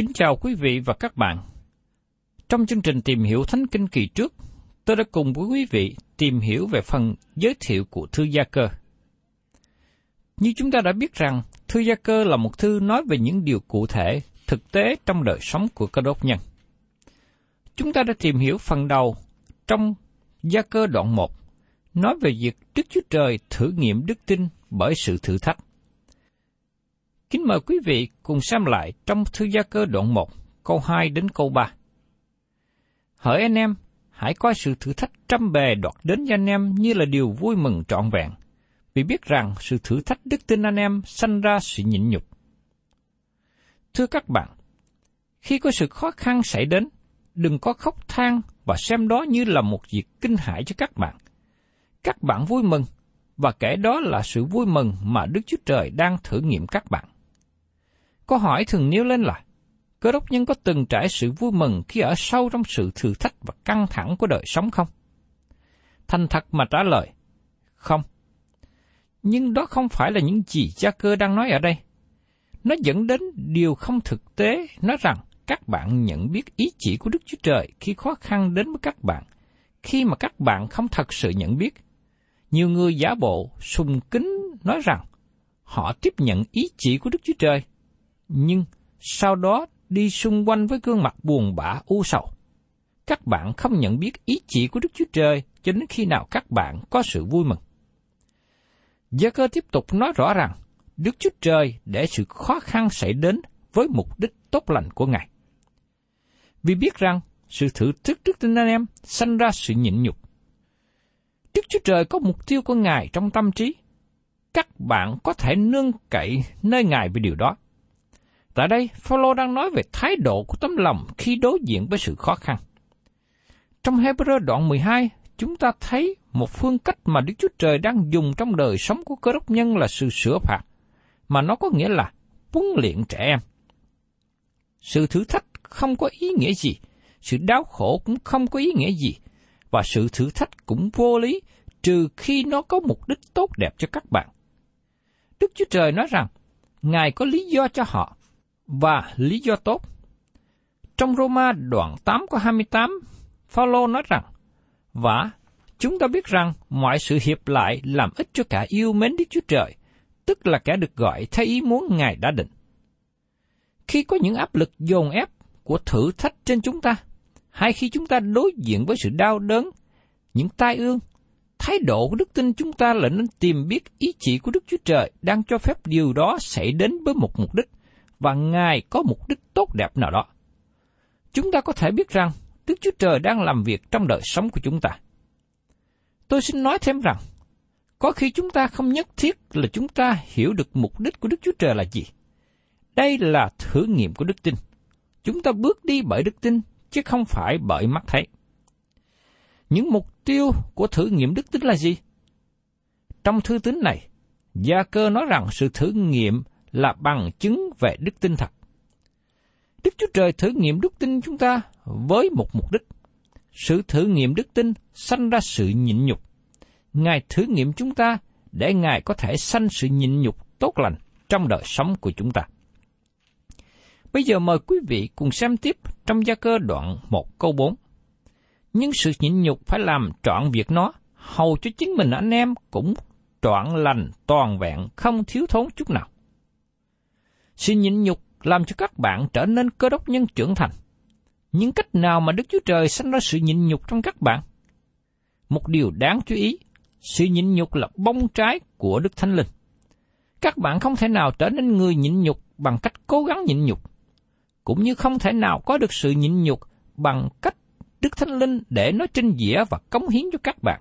Kính chào quý vị và các bạn. Trong chương trình tìm hiểu Thánh Kinh kỳ trước, tôi đã cùng với quý vị tìm hiểu về phần giới thiệu của thư gia cơ. Như chúng ta đã biết rằng, thư gia cơ là một thư nói về những điều cụ thể, thực tế trong đời sống của cơ đốc nhân. Chúng ta đã tìm hiểu phần đầu trong gia cơ đoạn 1, nói về việc Đức Chúa Trời thử nghiệm đức tin bởi sự thử thách. Kính mời quý vị cùng xem lại trong thư gia cơ đoạn 1, câu 2 đến câu 3. Hỡi anh em, hãy coi sự thử thách trăm bề đoạt đến cho anh em như là điều vui mừng trọn vẹn, vì biết rằng sự thử thách đức tin anh em sanh ra sự nhịn nhục. Thưa các bạn, khi có sự khó khăn xảy đến, đừng có khóc than và xem đó như là một việc kinh hãi cho các bạn. Các bạn vui mừng, và kể đó là sự vui mừng mà Đức Chúa Trời đang thử nghiệm các bạn. Câu hỏi thường nêu lên là, cơ đốc nhân có từng trải sự vui mừng khi ở sâu trong sự thử thách và căng thẳng của đời sống không? Thành thật mà trả lời, không. Nhưng đó không phải là những gì cha cơ đang nói ở đây. Nó dẫn đến điều không thực tế, nói rằng các bạn nhận biết ý chỉ của Đức Chúa Trời khi khó khăn đến với các bạn, khi mà các bạn không thật sự nhận biết. Nhiều người giả bộ, sùng kính nói rằng họ tiếp nhận ý chỉ của Đức Chúa Trời, nhưng sau đó đi xung quanh với gương mặt buồn bã, u sầu. Các bạn không nhận biết ý chỉ của Đức Chúa Trời cho đến khi nào các bạn có sự vui mừng. Gia cơ tiếp tục nói rõ rằng, Đức Chúa Trời để sự khó khăn xảy đến với mục đích tốt lành của Ngài. Vì biết rằng sự thử thức trước tin anh em sanh ra sự nhịn nhục. Đức Chúa Trời có mục tiêu của Ngài trong tâm trí. Các bạn có thể nương cậy nơi Ngài về điều đó. Tại đây, Phaolô đang nói về thái độ của tấm lòng khi đối diện với sự khó khăn. Trong Hebrew đoạn 12, chúng ta thấy một phương cách mà Đức Chúa Trời đang dùng trong đời sống của cơ đốc nhân là sự sửa phạt, mà nó có nghĩa là huấn luyện trẻ em. Sự thử thách không có ý nghĩa gì, sự đau khổ cũng không có ý nghĩa gì, và sự thử thách cũng vô lý trừ khi nó có mục đích tốt đẹp cho các bạn. Đức Chúa Trời nói rằng, Ngài có lý do cho họ, và lý do tốt. Trong Roma đoạn 8 có 28, Phaolô nói rằng, Và chúng ta biết rằng mọi sự hiệp lại làm ích cho cả yêu mến Đức Chúa Trời, tức là kẻ được gọi theo ý muốn Ngài đã định. Khi có những áp lực dồn ép của thử thách trên chúng ta, hay khi chúng ta đối diện với sự đau đớn, những tai ương, thái độ của đức tin chúng ta là nên tìm biết ý chỉ của Đức Chúa Trời đang cho phép điều đó xảy đến với một mục đích, và Ngài có mục đích tốt đẹp nào đó. Chúng ta có thể biết rằng Đức Chúa Trời đang làm việc trong đời sống của chúng ta. Tôi xin nói thêm rằng, có khi chúng ta không nhất thiết là chúng ta hiểu được mục đích của Đức Chúa Trời là gì. Đây là thử nghiệm của đức tin. Chúng ta bước đi bởi đức tin, chứ không phải bởi mắt thấy. Những mục tiêu của thử nghiệm đức tin là gì? Trong thư tín này, Gia cơ nói rằng sự thử nghiệm là bằng chứng về đức tin thật. Đức Chúa Trời thử nghiệm đức tin chúng ta với một mục đích. Sự thử nghiệm đức tin sanh ra sự nhịn nhục. Ngài thử nghiệm chúng ta để Ngài có thể sanh sự nhịn nhục tốt lành trong đời sống của chúng ta. Bây giờ mời quý vị cùng xem tiếp trong gia cơ đoạn 1 câu 4. Nhưng sự nhịn nhục phải làm trọn việc nó, hầu cho chính mình anh em cũng trọn lành, toàn vẹn, không thiếu thốn chút nào. Sự nhịn nhục làm cho các bạn trở nên cơ đốc nhân trưởng thành. Những cách nào mà Đức Chúa Trời sanh ra sự nhịn nhục trong các bạn? Một điều đáng chú ý, sự nhịn nhục là bông trái của Đức Thánh Linh. Các bạn không thể nào trở nên người nhịn nhục bằng cách cố gắng nhịn nhục, cũng như không thể nào có được sự nhịn nhục bằng cách Đức Thánh Linh để nó trinh dĩa và cống hiến cho các bạn.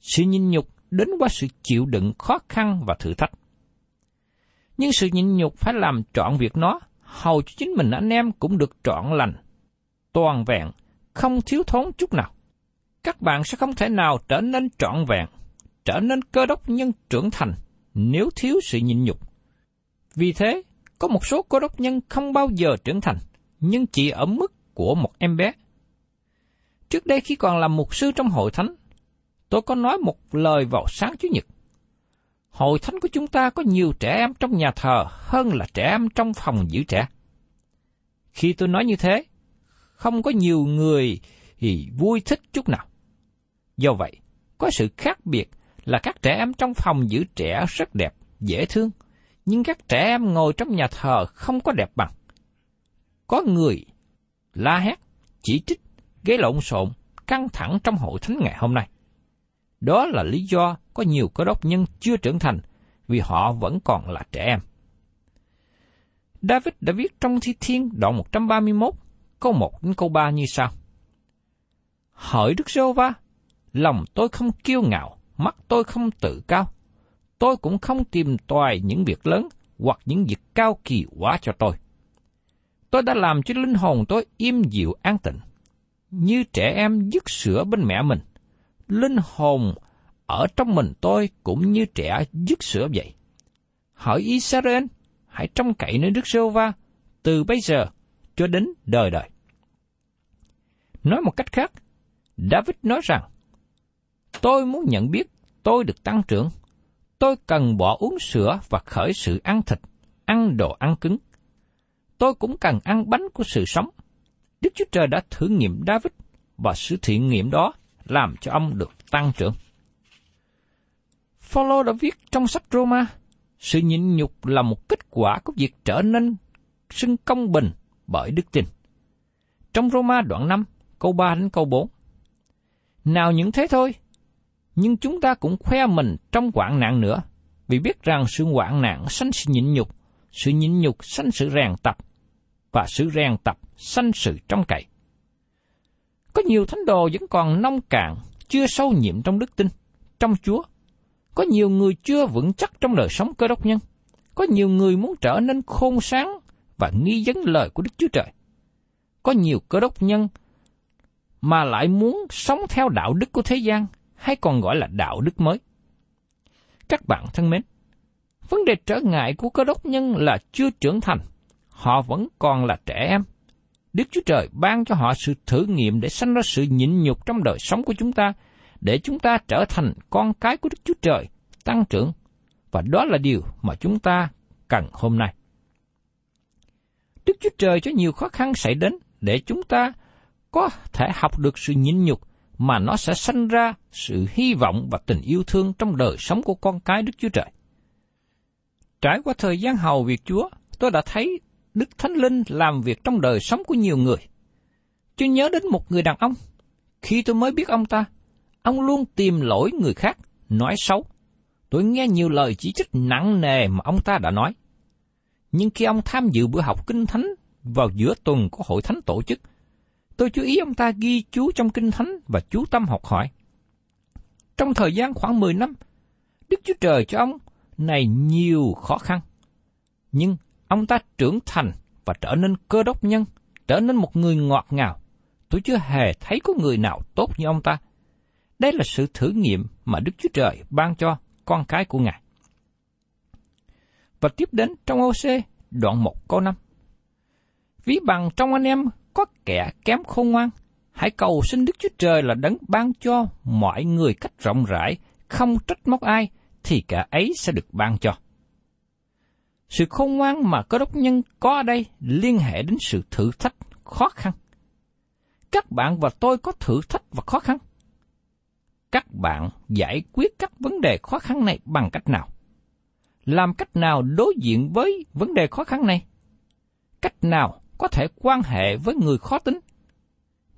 Sự nhịn nhục đến qua sự chịu đựng khó khăn và thử thách. Nhưng sự nhịn nhục phải làm trọn việc nó, hầu cho chính mình anh em cũng được trọn lành, toàn vẹn, không thiếu thốn chút nào. Các bạn sẽ không thể nào trở nên trọn vẹn, trở nên cơ đốc nhân trưởng thành nếu thiếu sự nhịn nhục. Vì thế, có một số cơ đốc nhân không bao giờ trưởng thành, nhưng chỉ ở mức của một em bé. Trước đây khi còn làm mục sư trong hội thánh, tôi có nói một lời vào sáng Chủ nhật. Hội thánh của chúng ta có nhiều trẻ em trong nhà thờ hơn là trẻ em trong phòng giữ trẻ. Khi tôi nói như thế, không có nhiều người thì vui thích chút nào. Do vậy, có sự khác biệt là các trẻ em trong phòng giữ trẻ rất đẹp, dễ thương, nhưng các trẻ em ngồi trong nhà thờ không có đẹp bằng. Có người la hét, chỉ trích, gây lộn xộn, căng thẳng trong hội thánh ngày hôm nay. Đó là lý do có nhiều cơ đốc nhân chưa trưởng thành vì họ vẫn còn là trẻ em. David đã viết trong Thi Thiên đoạn 131, câu 1 đến câu 3 như sau. Hỡi Đức Giê va lòng tôi không kiêu ngạo, mắt tôi không tự cao. Tôi cũng không tìm tòi những việc lớn hoặc những việc cao kỳ quá cho tôi. Tôi đã làm cho linh hồn tôi im dịu an tịnh, như trẻ em dứt sữa bên mẹ mình. Linh hồn ở trong mình tôi cũng như trẻ dứt sữa vậy. Hỡi Israel, hãy trông cậy nơi Đức Sô Va từ bây giờ cho đến đời đời. Nói một cách khác, David nói rằng, tôi muốn nhận biết tôi được tăng trưởng. Tôi cần bỏ uống sữa và khởi sự ăn thịt, ăn đồ ăn cứng. Tôi cũng cần ăn bánh của sự sống. Đức Chúa Trời đã thử nghiệm David và sự thiện nghiệm đó làm cho ông được tăng trưởng. Phaolô đã viết trong sách Roma, sự nhịn nhục là một kết quả của việc trở nên xưng công bình bởi đức tin. Trong Roma đoạn 5, câu 3 đến câu 4. Nào những thế thôi, nhưng chúng ta cũng khoe mình trong hoạn nạn nữa, vì biết rằng sự hoạn nạn sanh sự nhịn nhục, sự nhịn nhục sanh sự rèn tập, và sự rèn tập sanh sự trong cậy. Có nhiều thánh đồ vẫn còn nông cạn, chưa sâu nhiệm trong đức tin, trong Chúa. Có nhiều người chưa vững chắc trong đời sống cơ đốc nhân. Có nhiều người muốn trở nên khôn sáng và nghi vấn lời của Đức Chúa Trời. Có nhiều cơ đốc nhân mà lại muốn sống theo đạo đức của thế gian, hay còn gọi là đạo đức mới. Các bạn thân mến, vấn đề trở ngại của cơ đốc nhân là chưa trưởng thành, họ vẫn còn là trẻ em. Đức Chúa Trời ban cho họ sự thử nghiệm để sanh ra sự nhịn nhục trong đời sống của chúng ta, để chúng ta trở thành con cái của Đức Chúa Trời, tăng trưởng. Và đó là điều mà chúng ta cần hôm nay. Đức Chúa Trời cho nhiều khó khăn xảy đến để chúng ta có thể học được sự nhịn nhục mà nó sẽ sanh ra sự hy vọng và tình yêu thương trong đời sống của con cái Đức Chúa Trời. Trải qua thời gian hầu việc Chúa, tôi đã thấy Đức Thánh Linh làm việc trong đời sống của nhiều người. Tôi nhớ đến một người đàn ông. Khi tôi mới biết ông ta, ông luôn tìm lỗi người khác, nói xấu. Tôi nghe nhiều lời chỉ trích nặng nề mà ông ta đã nói. Nhưng khi ông tham dự bữa học kinh thánh vào giữa tuần của hội thánh tổ chức, tôi chú ý ông ta ghi chú trong kinh thánh và chú tâm học hỏi. Trong thời gian khoảng 10 năm, Đức Chúa Trời cho ông này nhiều khó khăn. Nhưng ông ta trưởng thành và trở nên cơ đốc nhân, trở nên một người ngọt ngào. Tôi chưa hề thấy có người nào tốt như ông ta. Đây là sự thử nghiệm mà Đức Chúa Trời ban cho con cái của Ngài. Và tiếp đến trong OC đoạn 1 câu 5. Ví bằng trong anh em có kẻ kém khôn ngoan, hãy cầu xin Đức Chúa Trời là đấng ban cho mọi người cách rộng rãi, không trách móc ai, thì cả ấy sẽ được ban cho. Sự khôn ngoan mà cơ đốc nhân có ở đây liên hệ đến sự thử thách, khó khăn. Các bạn và tôi có thử thách và khó khăn. Các bạn giải quyết các vấn đề khó khăn này bằng cách nào? Làm cách nào đối diện với vấn đề khó khăn này? Cách nào có thể quan hệ với người khó tính?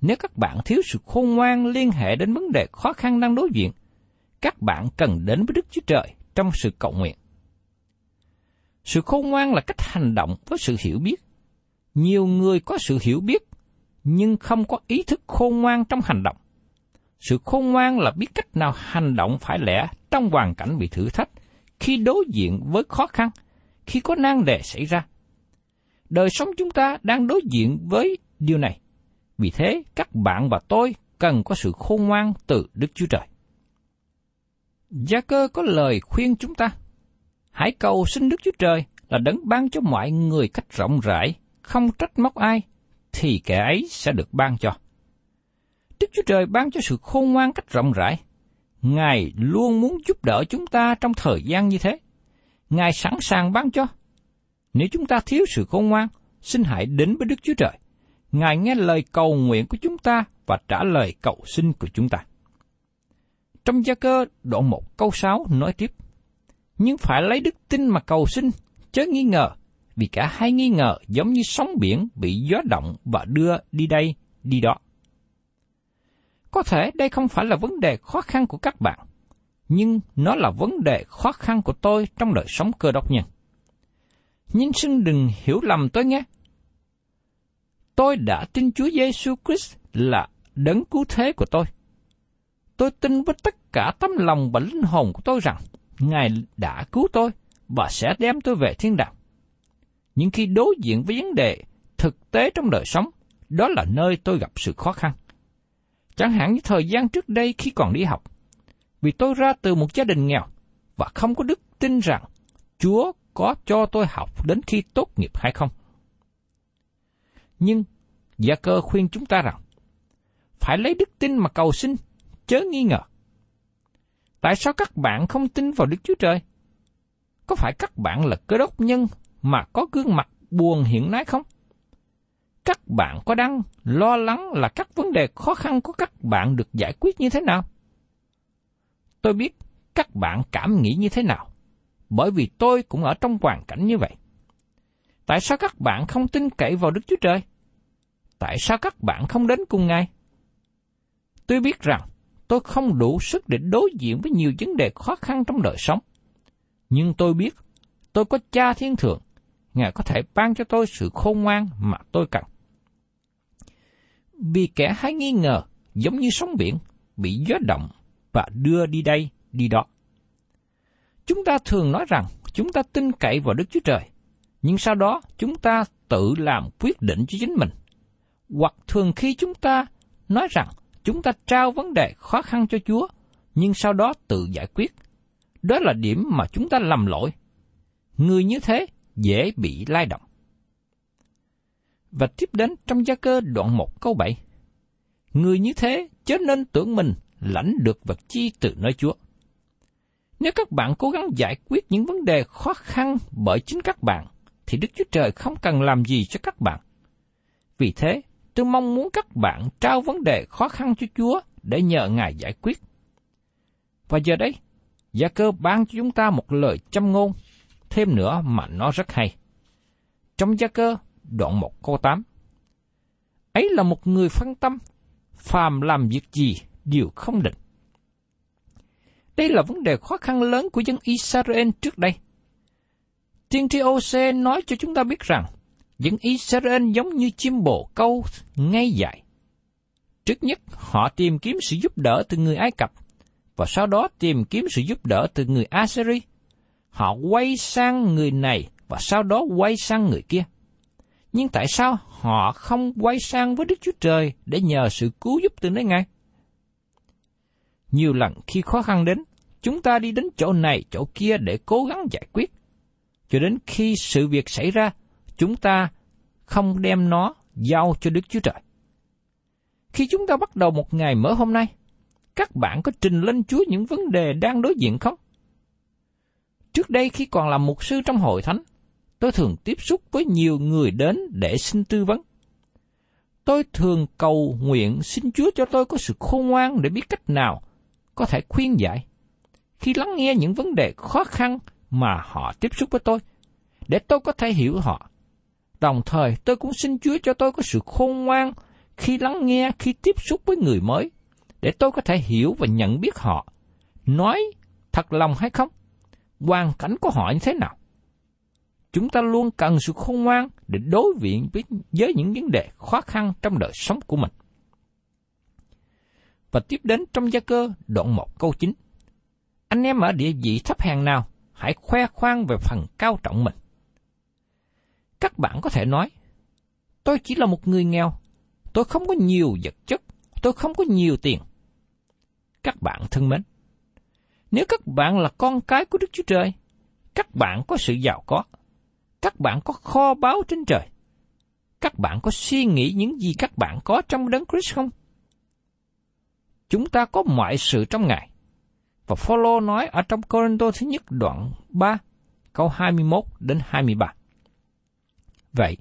Nếu các bạn thiếu sự khôn ngoan liên hệ đến vấn đề khó khăn đang đối diện, các bạn cần đến với Đức Chúa Trời trong sự cầu nguyện. Sự khôn ngoan là cách hành động với sự hiểu biết. Nhiều người có sự hiểu biết, nhưng không có ý thức khôn ngoan trong hành động. Sự khôn ngoan là biết cách nào hành động phải lẽ trong hoàn cảnh bị thử thách, khi đối diện với khó khăn, khi có nan đề xảy ra. Đời sống chúng ta đang đối diện với điều này. Vì thế, các bạn và tôi cần có sự khôn ngoan từ Đức Chúa Trời. Gia cơ có lời khuyên chúng ta. Hãy cầu xin Đức Chúa Trời là đấng ban cho mọi người cách rộng rãi, không trách móc ai, thì kẻ ấy sẽ được ban cho. Đức Chúa Trời ban cho sự khôn ngoan cách rộng rãi. Ngài luôn muốn giúp đỡ chúng ta trong thời gian như thế. Ngài sẵn sàng ban cho. Nếu chúng ta thiếu sự khôn ngoan, xin hãy đến với Đức Chúa Trời. Ngài nghe lời cầu nguyện của chúng ta và trả lời cầu xin của chúng ta. Trong gia cơ đoạn 1 câu 6 nói tiếp, nhưng phải lấy đức tin mà cầu xin, chớ nghi ngờ, vì cả hai nghi ngờ giống như sóng biển bị gió động và đưa đi đây, đi đó. Có thể đây không phải là vấn đề khó khăn của các bạn, nhưng nó là vấn đề khó khăn của tôi trong đời sống cơ đốc nhân. Nhưng xin đừng hiểu lầm tôi nhé. Tôi đã tin Chúa Giêsu Christ là đấng cứu thế của tôi. Tôi tin với tất cả tấm lòng và linh hồn của tôi rằng Ngài đã cứu tôi và sẽ đem tôi về thiên đàng. Nhưng khi đối diện với vấn đề thực tế trong đời sống, đó là nơi tôi gặp sự khó khăn. Chẳng hạn như thời gian trước đây khi còn đi học, vì tôi ra từ một gia đình nghèo và không có đức tin rằng Chúa có cho tôi học đến khi tốt nghiệp hay không. Nhưng Gia cơ khuyên chúng ta rằng, phải lấy đức tin mà cầu xin, chớ nghi ngờ. Tại sao các bạn không tin vào Đức Chúa Trời? Có phải các bạn là cơ đốc nhân mà có gương mặt buồn hiện nay không? Các bạn có đang lo lắng là các vấn đề khó khăn của các bạn được giải quyết như thế nào? Tôi biết các bạn cảm nghĩ như thế nào, bởi vì tôi cũng ở trong hoàn cảnh như vậy. Tại sao các bạn không tin cậy vào Đức Chúa Trời? Tại sao các bạn không đến cùng Ngài? Tôi biết rằng tôi không đủ sức để đối diện với nhiều vấn đề khó khăn trong đời sống. Nhưng tôi biết tôi có cha thiên thượng, Ngài có thể ban cho tôi sự khôn ngoan mà tôi cần. Vì kẻ hay nghi ngờ giống như sóng biển, bị gió động và đưa đi đây, đi đó. Chúng ta thường nói rằng chúng ta tin cậy vào Đức Chúa Trời, nhưng sau đó chúng ta tự làm quyết định cho chính mình. Hoặc thường khi chúng ta nói rằng chúng ta trao vấn đề khó khăn cho Chúa, nhưng sau đó tự giải quyết. Đó là điểm mà chúng ta lầm lỗi. Người như thế dễ bị lai động. Và tiếp đến trong gia cơ đoạn 1 câu 7. Người như thế chớ nên tưởng mình lãnh được vật chi từ nơi Chúa. Nếu các bạn cố gắng giải quyết những vấn đề khó khăn bởi chính các bạn, thì Đức Chúa Trời không cần làm gì cho các bạn. Vì thế, tôi mong muốn các bạn trao vấn đề khó khăn cho Chúa để nhờ Ngài giải quyết. Và giờ đây, Gia cơ ban cho chúng ta một lời châm ngôn, thêm nữa mà nó rất hay. Trong Gia cơ đoạn 1 câu 8. Ấy là một người phân tâm, phàm làm việc gì đều không định. Đây là vấn đề khó khăn lớn của dân Israel trước đây. Tiên tri OC nói cho chúng ta biết rằng, dân Israel giống như chim bồ câu ngay dại. Trước nhất, họ tìm kiếm sự giúp đỡ từ người Ai Cập, và sau đó tìm kiếm sự giúp đỡ từ người Assyri. Họ quay sang người này và sau đó quay sang người kia. Nhưng tại sao họ không quay sang với Đức Chúa Trời để nhờ sự cứu giúp từ nơi Ngài? Nhiều lần khi khó khăn đến, chúng ta đi đến chỗ này chỗ kia để cố gắng giải quyết. Cho đến khi sự việc xảy ra, chúng ta không đem nó giao cho Đức Chúa Trời. Khi chúng ta bắt đầu một ngày mới hôm nay, các bạn có trình lên Chúa những vấn đề đang đối diện không? Trước đây khi còn làm mục sư trong hội thánh, tôi thường tiếp xúc với nhiều người đến để xin tư vấn. Tôi thường cầu nguyện xin Chúa cho tôi có sự khôn ngoan để biết cách nào có thể khuyên giải. Khi lắng nghe những vấn đề khó khăn mà họ tiếp xúc với tôi, để tôi có thể hiểu họ. Đồng thời tôi cũng xin Chúa cho tôi có sự khôn ngoan khi lắng nghe, khi tiếp xúc với người mới, để tôi có thể hiểu và nhận biết họ, nói thật lòng hay không, hoàn cảnh của họ như thế nào. Chúng ta luôn cần sự khôn ngoan để đối diện với, với những vấn đề khó khăn trong đời sống của mình. Và tiếp đến trong gia cơ đoạn 1 câu 9. Anh em ở địa vị thấp hàng nào, hãy khoe khoang về phần cao trọng mình. Các bạn có thể nói, tôi chỉ là một người nghèo, tôi không có nhiều vật chất, tôi không có nhiều tiền. Các bạn thân mến, nếu các bạn là con cái của Đức Chúa Trời, các bạn có sự giàu có, các bạn có kho báu trên trời, các bạn có suy nghĩ những gì các bạn có trong đấng Christ không? Chúng ta có mọi sự trong Ngài. Và Phaolô nói ở trong Corinto thứ nhất đoạn 3, câu 21 đến 23. Vậy,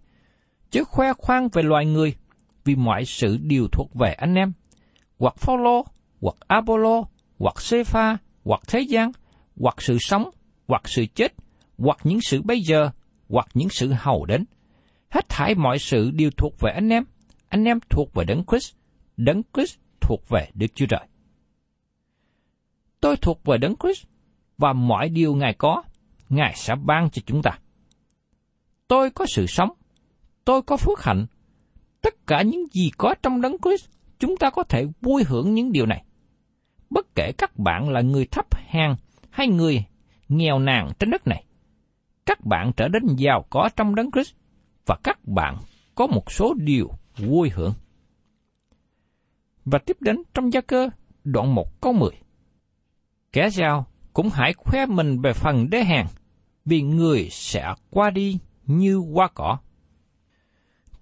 chứ khoe khoang về loài người, vì mọi sự đều thuộc về anh em, hoặc Phaolô, hoặc Apollo, hoặc Sepha, hoặc thế gian, hoặc sự sống, hoặc sự chết, hoặc những sự bây giờ, hoặc những sự hầu đến. Hết thảy mọi sự đều thuộc về anh em, anh em thuộc về Đấng Christ, Đấng Christ thuộc về Đức Chúa Trời. Tôi thuộc về Đấng Christ, và mọi điều Ngài có, Ngài sẽ ban cho chúng ta. Tôi có sự sống, tôi có phước hạnh, tất cả những gì có trong Đấng Christ, chúng ta có thể vui hưởng những điều này. Bất kể các bạn là người thấp hèn hay người nghèo nàn trên đất này, các bạn trở nên giàu có trong Đấng Christ và các bạn có một số điều vui hưởng. Và tiếp đến trong gia cơ đoạn 1 câu 10. Kẻ giàu cũng hãy khoe mình về phần đế hàng vì người sẽ qua đi như hoa cỏ.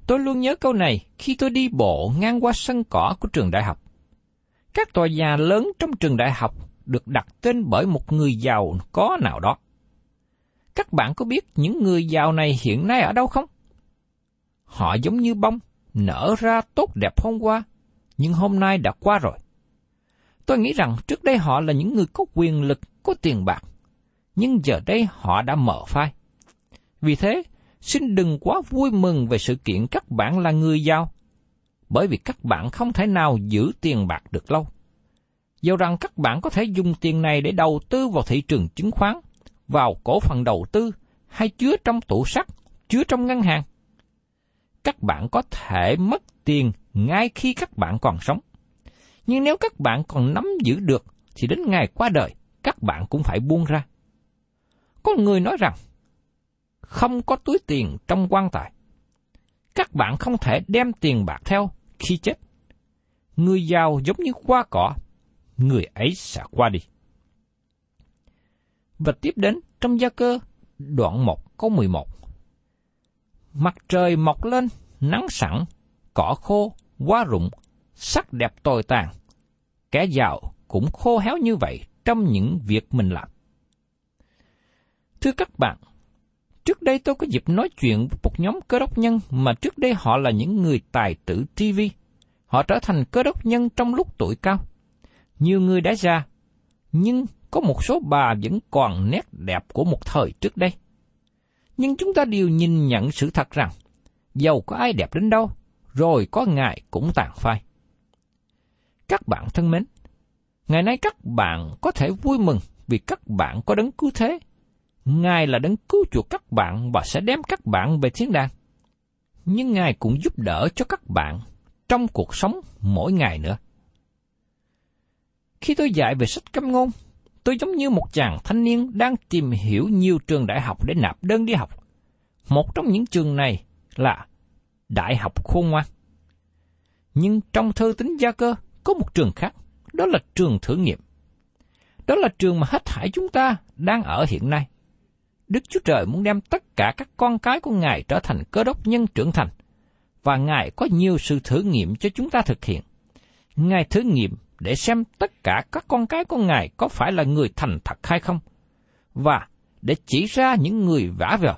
Tôi luôn nhớ câu này khi tôi đi bộ ngang qua sân cỏ của trường đại học. Các tòa nhà lớn trong trường đại học được đặt tên bởi một người giàu có nào đó. Các bạn có biết những người giàu này hiện nay ở đâu không? Họ giống như bông, nở ra tốt đẹp hôm qua, nhưng hôm nay đã qua rồi. Tôi nghĩ rằng trước đây họ là những người có quyền lực, có tiền bạc, nhưng giờ đây họ đã mở phai. Vì thế, xin đừng quá vui mừng về sự kiện các bạn là người giàu, bởi vì các bạn không thể nào giữ tiền bạc được lâu. Dù rằng các bạn có thể dùng tiền này để đầu tư vào thị trường chứng khoán, vào cổ phần đầu tư hay chứa trong tủ sắt, chứa trong ngân hàng. Các bạn có thể mất tiền ngay khi các bạn còn sống. Nhưng nếu các bạn còn nắm giữ được, thì đến ngày qua đời, các bạn cũng phải buông ra. Có người nói rằng, không có túi tiền trong quan tài. Các bạn không thể đem tiền bạc theo khi chết. Người giàu giống như qua cỏ, người ấy sẽ qua đi. Và tiếp đến trong gia cơ, đoạn 1 câu 11. Mặt trời mọc lên, nắng sẵn, cỏ khô, hoa rụng, sắc đẹp tồi tàn. Kẻ giàu cũng khô héo như vậy trong những việc mình làm. Thưa các bạn, trước đây tôi có dịp nói chuyện với một nhóm cơ đốc nhân mà trước đây họ là những người tài tử TV. Họ trở thành cơ đốc nhân trong lúc tuổi cao. Nhiều người đã ra, nhưng có một số bà vẫn còn nét đẹp của một thời trước đây. Nhưng chúng ta đều nhìn nhận sự thật rằng, giàu có ai đẹp đến đâu, rồi có Ngài cũng tàn phai. Các bạn thân mến, ngày nay các bạn có thể vui mừng vì các bạn có đấng cứu thế. Ngài là đấng cứu chuộc các bạn và sẽ đem các bạn về thiên đàng. Nhưng Ngài cũng giúp đỡ cho các bạn trong cuộc sống mỗi ngày nữa. Khi tôi dạy về sách cấm ngôn, tôi giống như một chàng thanh niên đang tìm hiểu nhiều trường đại học để nạp đơn đi học. Một trong những trường này là Đại học Khôn Ngoan. Nhưng trong thơ tính gia cơ có một trường khác, đó là trường thử nghiệm. Đó là trường mà hết thảy chúng ta đang ở hiện nay. Đức Chúa Trời muốn đem tất cả các con cái của Ngài trở thành cơ đốc nhân trưởng thành, và Ngài có nhiều sự thử nghiệm cho chúng ta thực hiện. Ngài thử nghiệm để xem tất cả các con cái của Ngài có phải là người thành thật hay không, và để chỉ ra những người vả vờ.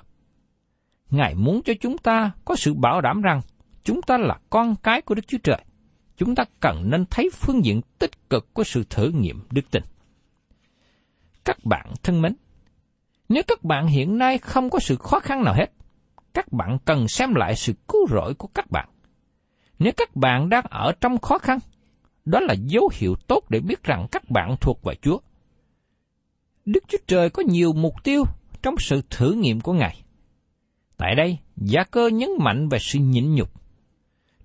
Ngài muốn cho chúng ta có sự bảo đảm rằng chúng ta là con cái của Đức Chúa Trời. Chúng ta cần nên thấy phương diện tích cực của sự thử nghiệm đức tin. Các bạn thân mến, nếu các bạn hiện nay không có sự khó khăn nào hết, các bạn cần xem lại sự cứu rỗi của các bạn. Nếu các bạn đang ở trong khó khăn, đó là dấu hiệu tốt để biết rằng các bạn thuộc về Chúa. Đức Chúa Trời có nhiều mục tiêu trong sự thử nghiệm của Ngài. Tại đây, Gia cơ nhấn mạnh về sự nhịn nhục.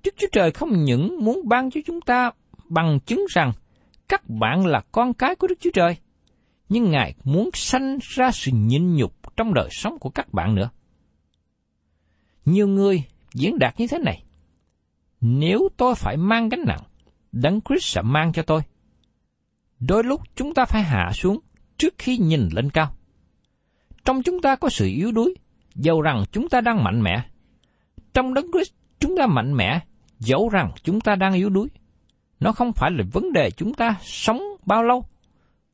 Đức Chúa Trời không những muốn ban cho chúng ta bằng chứng rằng các bạn là con cái của Đức Chúa Trời, nhưng Ngài muốn sanh ra sự nhịn nhục trong đời sống của các bạn nữa. Nhiều người diễn đạt như thế này. Nếu tôi phải mang gánh nặng, Đấng Christ sẽ mang cho tôi. Đôi lúc chúng ta phải hạ xuống trước khi nhìn lên cao. Trong chúng ta có sự yếu đuối, dầu rằng chúng ta đang mạnh mẽ. Trong Đấng Christ chúng ta mạnh mẽ, dẫu rằng chúng ta đang yếu đuối. Nó không phải là vấn đề chúng ta sống bao lâu,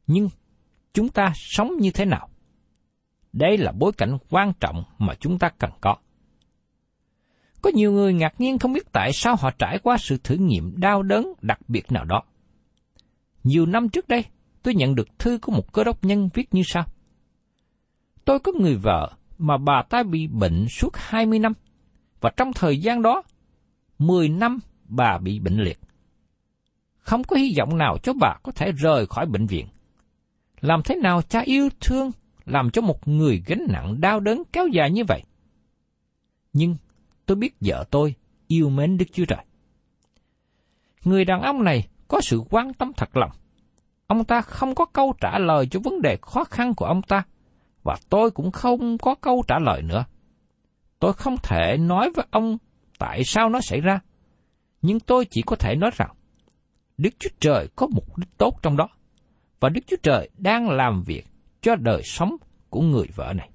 nhưng chúng ta sống như thế nào. Đây là bối cảnh quan trọng mà chúng ta cần có. Có nhiều người ngạc nhiên không biết tại sao họ trải qua sự thử nghiệm đau đớn đặc biệt nào đó. Nhiều năm trước đây, tôi nhận được thư của một cơ đốc nhân viết như sau. Tôi có người vợ mà bà ta bị bệnh suốt 20 năm, và trong thời gian đó, 10 năm bà bị bệnh liệt. Không có hy vọng nào cho bà có thể rời khỏi bệnh viện. Làm thế nào cha yêu thương làm cho một người gánh nặng đau đớn kéo dài như vậy? Nhưng tôi biết vợ tôi yêu mến Đức Chúa Trời. Người đàn ông này có sự quan tâm thật lòng. Ông ta không có câu trả lời cho vấn đề khó khăn của ông ta, và tôi cũng không có câu trả lời nữa. Tôi không thể nói với ông tại sao nó xảy ra, nhưng tôi chỉ có thể nói rằng Đức Chúa Trời có mục đích tốt trong đó, và Đức Chúa Trời đang làm việc cho đời sống của người vợ này.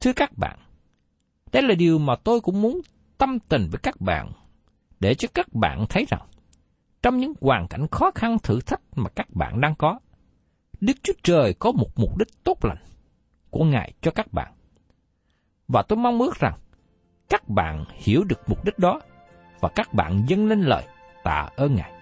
Thưa các bạn, đây là điều mà tôi cũng muốn tâm tình với các bạn, để cho các bạn thấy rằng, trong những hoàn cảnh khó khăn thử thách mà các bạn đang có, Đức Chúa Trời có một mục đích tốt lành của Ngài cho các bạn. Và tôi mong ước rằng, các bạn hiểu được mục đích đó và các bạn dâng lên lời tạ ơn Ngài.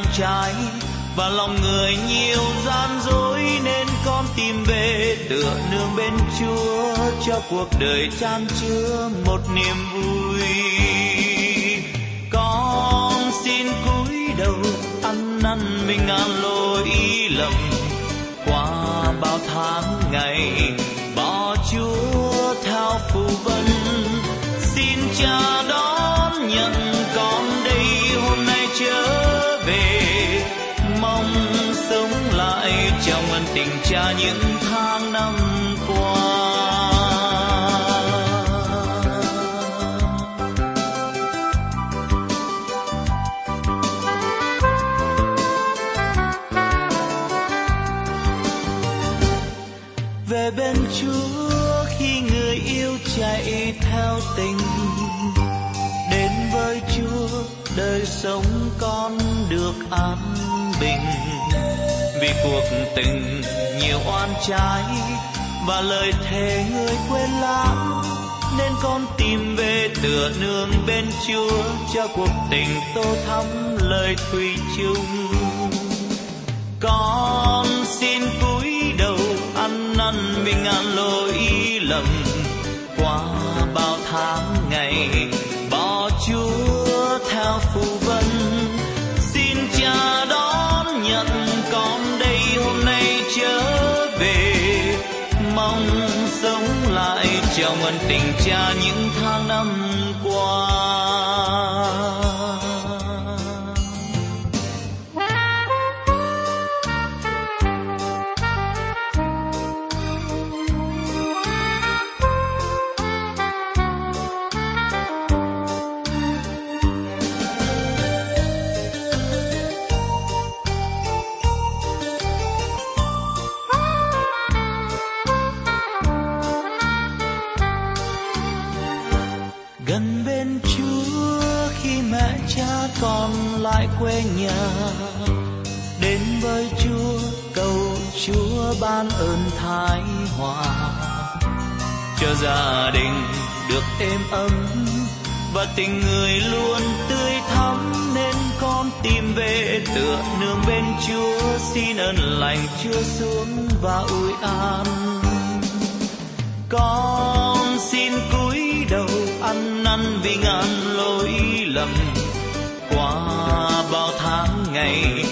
Ngang trái và lòng người nhiều gian dối nên con tìm về tựa nương bên Chúa cho cuộc đời chan chứa một niềm vui. Con xin cúi đầu ăn năn mình ngàn lỗi lầm qua bao tháng ngày tình những tháng năm qua. Về bên Chúa, khi người yêu chạy theo tình, đến với Chúa, đời sống con được an bình vì cuộc tình nhiều oan trái và lời thề người quên lãng, nên con tìm về tựa nương bên Chúa cho cuộc tình tô thắm lời thủy chung. Con xin cúi đầu ăn năn vì ngàn lỗi lầm qua bao tháng ngày, bỏ Chúa theo phù chào trong tình cha những tháng năm qua. Gia đình được êm ấm và tình người luôn tươi thắm, nên con tìm về tựa nương bên Chúa. Xin ơn lành Chúa xuống và ủi an. Con xin cúi đầu ăn năn vì ngàn lỗi lầm qua bao tháng ngày.